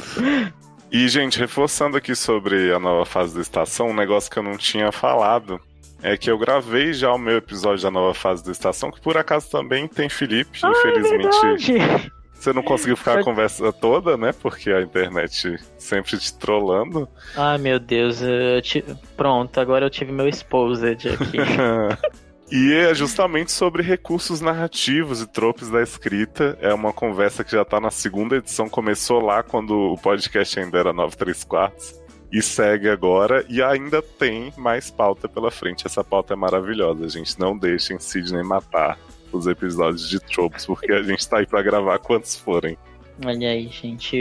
E, gente, reforçando aqui sobre a nova fase da estação, um negócio que eu não tinha falado é que eu gravei já o meu episódio da nova fase da estação, que por acaso também tem Felipe, ah, é infelizmente. É você não conseguiu ficar a conversa toda, né? Porque a internet sempre te trollando. Ai, meu Deus. Te... Pronto, agora eu tive meu exposed aqui. E é justamente sobre recursos narrativos e tropes da escrita. É uma conversa que já tá na segunda edição, começou lá quando o podcast ainda era 93 quartos. E segue agora, e ainda tem mais pauta pela frente. Essa pauta é maravilhosa, gente. Não deixem Sidney matar os episódios de tropes, porque a gente tá aí pra gravar quantos forem. Olha aí, gente.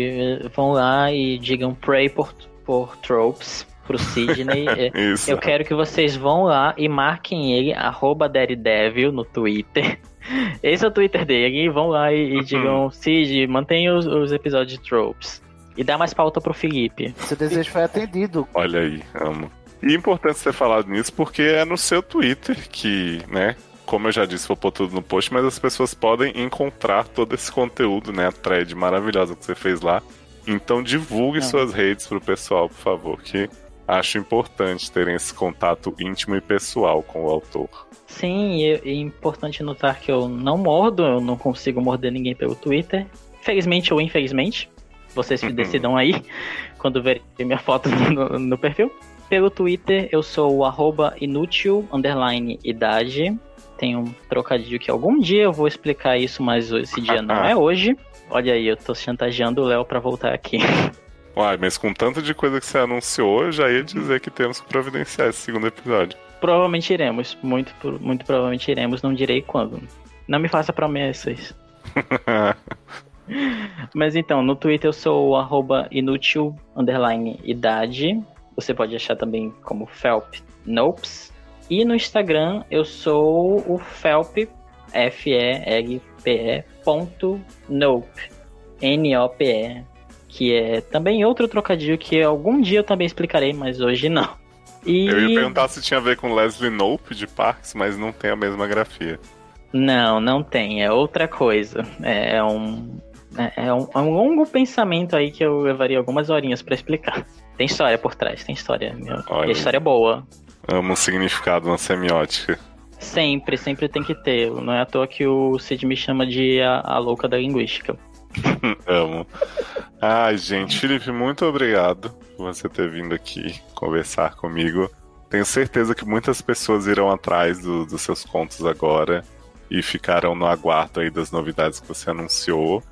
Vão lá e digam pray por, por tropes pro Sidney. É, eu quero que vocês vão lá e marquem ele, arroba Daredevil no Twitter. Esse é o Twitter dele. Vão lá e, e uhum. digam, Sid, mantenha os, os, episódios de tropes. E dá mais pauta pro Felipe. Seu desejo foi atendido. Olha aí, amo. E é importante você ter falado nisso porque é no seu Twitter que, né, como eu já disse, vou pôr tudo no post, mas as pessoas podem encontrar todo esse conteúdo, né? A thread maravilhosa que você fez lá. Então divulgue Não. suas redes pro pessoal, por favor, que acho importante terem esse contato íntimo e pessoal com o autor. Sim, e é importante notar que eu não mordo, eu não consigo morder ninguém pelo Twitter. Felizmente ou infelizmente, vocês uhum. decidam aí quando verem minha foto no, no, perfil. Pelo Twitter eu sou o arroba inútil underline idade. Tem um trocadilho que algum dia eu vou explicar isso, mas esse dia não é hoje. Olha aí, eu tô chantageando o Léo pra voltar aqui. Uai, mas com tanto de coisa que você anunciou, eu já ia dizer que temos que providenciar esse segundo episódio. Provavelmente iremos. Muito, muito provavelmente iremos, não direi quando. Não me faça promessas. mas então, no Twitter eu sou o arroba inútil underline idade. Você pode achar também como Felp Nopes. E no Instagram eu sou o Felp, F-E-L-P-E, ponto Nope, N-O-P-E que é também outro trocadilho que algum dia eu também explicarei, mas hoje não. E... Eu ia perguntar se tinha a ver com Leslie Knope de Parks, mas não tem a mesma grafia. Não, não tem, é outra coisa. É, é um, é, é um, é um longo pensamento aí que eu levaria algumas horinhas para explicar. Tem história por trás, tem história. Meu. Olha, e a história é boa. Amo o significado na semiótica. Sempre, sempre tem que ter. Não é à toa que o Cid me chama de a, a louca da linguística. Amo. Ai, gente, Felipe, muito obrigado por você ter vindo aqui conversar comigo. Tenho certeza que muitas pessoas irão atrás do, dos seus contos agora e ficarão no aguardo aí das novidades que você anunciou.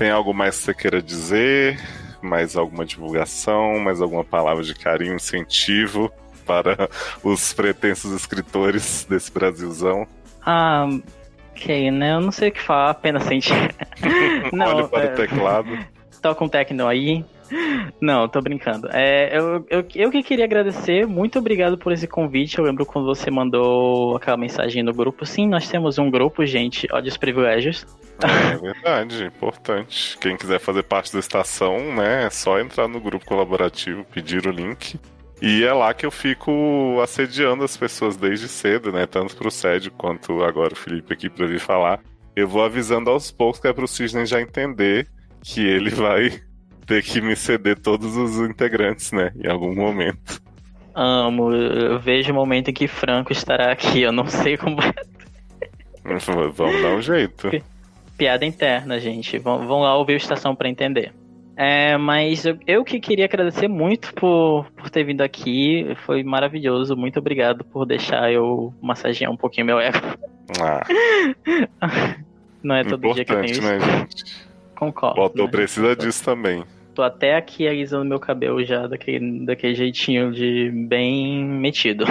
Tem algo mais que você queira dizer? Mais alguma divulgação? Mais alguma palavra de carinho, incentivo para os pretensos escritores desse Brasilzão? Ah, Ok, né? Eu não sei o que falar, apenas sentir. não, Olha para é... o teclado. toca um techno aí. Não, tô brincando. É, eu, eu, eu que queria agradecer, muito obrigado por esse convite. Eu lembro quando você mandou aquela mensagem no grupo. Sim, nós temos um grupo, gente. Olha os privilégios. É verdade, importante. Quem quiser fazer parte da estação, né, é só entrar no grupo colaborativo, pedir o link. E é lá que eu fico assediando as pessoas desde cedo, né? Tanto pro Sédio quanto agora o Felipe aqui pra vir falar. Eu vou avisando aos poucos que é pro Cisne já entender que ele vai ter que me ceder todos os integrantes, né? Em algum momento. Amo, eu vejo o momento em que Franco estará aqui, eu não sei como. Vamos dar um jeito. Piada interna, gente. Vão, vão lá ouvir o Estação para entender. É, mas eu, eu, que queria agradecer muito por, por ter vindo aqui. Foi maravilhoso. Muito obrigado por deixar eu massagear um pouquinho meu ego. Ah. Não é todo dia que eu tenho isso. Né, gente? Concordo. Botou né? precisa disso também. Tô até aqui alisando meu cabelo já daquele, daquele jeitinho de bem metido.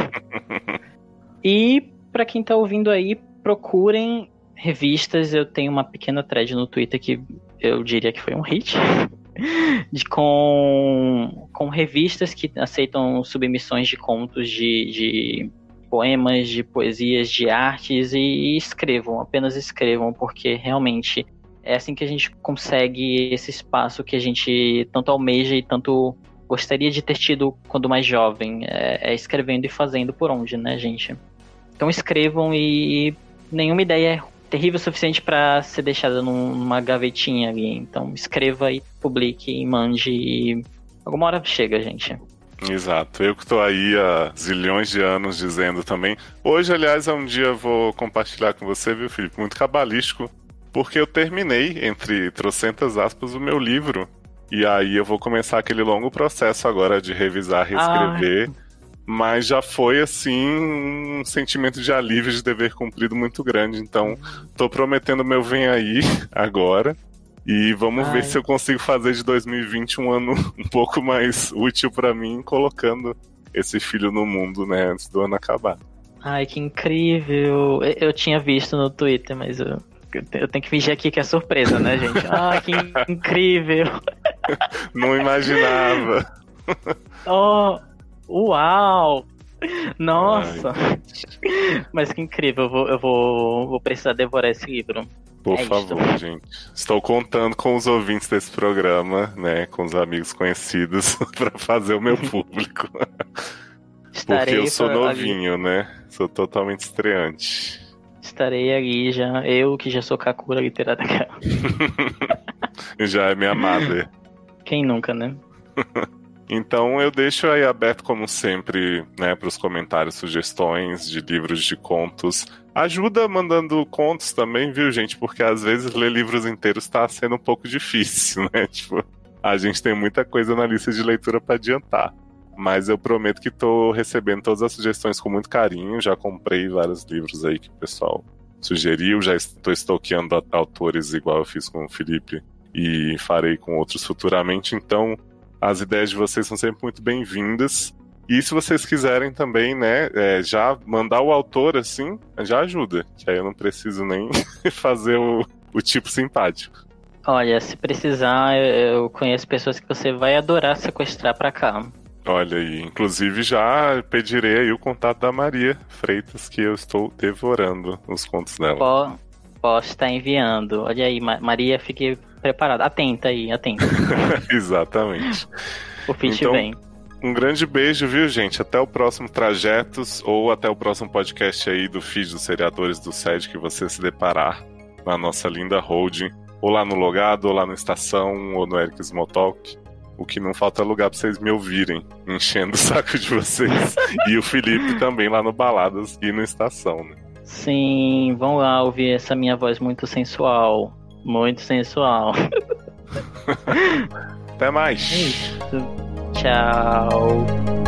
e para quem tá ouvindo aí, procurem revistas. Eu tenho uma pequena thread no Twitter que eu diria que foi um hit de, com, com revistas que aceitam submissões de contos, de, de poemas, de poesias, de artes e escrevam, apenas escrevam, porque realmente é assim que a gente consegue esse espaço que a gente tanto almeja e tanto gostaria de ter tido quando mais jovem, é, é escrevendo e fazendo por onde, né, gente? Então escrevam e nenhuma ideia é terrível o suficiente para ser deixada numa gavetinha ali. Então escreva e publique e mande e alguma hora chega, gente. Exato. Eu que tô aí há zilhões de anos dizendo também. Hoje, aliás, é um dia vou compartilhar com você, viu, Felipe? Muito cabalístico. Porque eu terminei, entre trocentas aspas, o meu livro. E aí eu vou começar aquele longo processo agora de revisar, reescrever. Ai mas já foi assim um sentimento de alívio de dever cumprido muito grande. Então, tô prometendo meu vem aí agora. E vamos Ai. ver se eu consigo fazer de 2020 um ano um pouco mais útil para mim, colocando esse filho no mundo, né, antes do ano acabar. Ai, que incrível! Eu tinha visto no Twitter, mas eu, eu tenho que fingir aqui que é surpresa, né, gente? Ai, que incrível! Não imaginava. Oh, Uau! Nossa! Ai. Mas que incrível, eu vou, eu vou, vou precisar devorar esse livro. Por é favor, gente. Estou contando com os ouvintes desse programa, né? Com os amigos conhecidos, para fazer o meu público. Estarei Porque eu sou novinho, ali. né? Sou totalmente estreante. Estarei ali já. Eu que já sou Kakura literata. já é minha amada. Quem nunca, né? Então eu deixo aí aberto, como sempre, né, para os comentários, sugestões de livros de contos. Ajuda mandando contos também, viu, gente? Porque às vezes ler livros inteiros está sendo um pouco difícil, né? Tipo, a gente tem muita coisa na lista de leitura para adiantar. Mas eu prometo que estou recebendo todas as sugestões com muito carinho. Já comprei vários livros aí que o pessoal sugeriu. Já estou estoqueando autores igual eu fiz com o Felipe e farei com outros futuramente. Então, as ideias de vocês são sempre muito bem-vindas. E se vocês quiserem também, né, é, já mandar o autor assim, já ajuda. Que aí eu não preciso nem fazer o, o tipo simpático. Olha, se precisar, eu conheço pessoas que você vai adorar sequestrar para cá. Olha aí, inclusive já pedirei aí o contato da Maria Freitas, que eu estou devorando os contos dela. posso estar enviando. Olha aí, Maria, fique preparado. Atenta aí, atenta. Exatamente. O fit então, vem. Um grande beijo, viu, gente? Até o próximo Trajetos ou até o próximo podcast aí do feed dos seriadores do SED que você se deparar na nossa linda holding, ou lá no Logado, ou lá no Estação, ou no Eric Smotalk. O que não falta é lugar pra vocês me ouvirem, enchendo o saco de vocês. e o Felipe também lá no Baladas e no Estação, né? Sim, vão lá ouvir essa minha voz muito sensual. Muito sensual. Até mais. É isso. Tchau.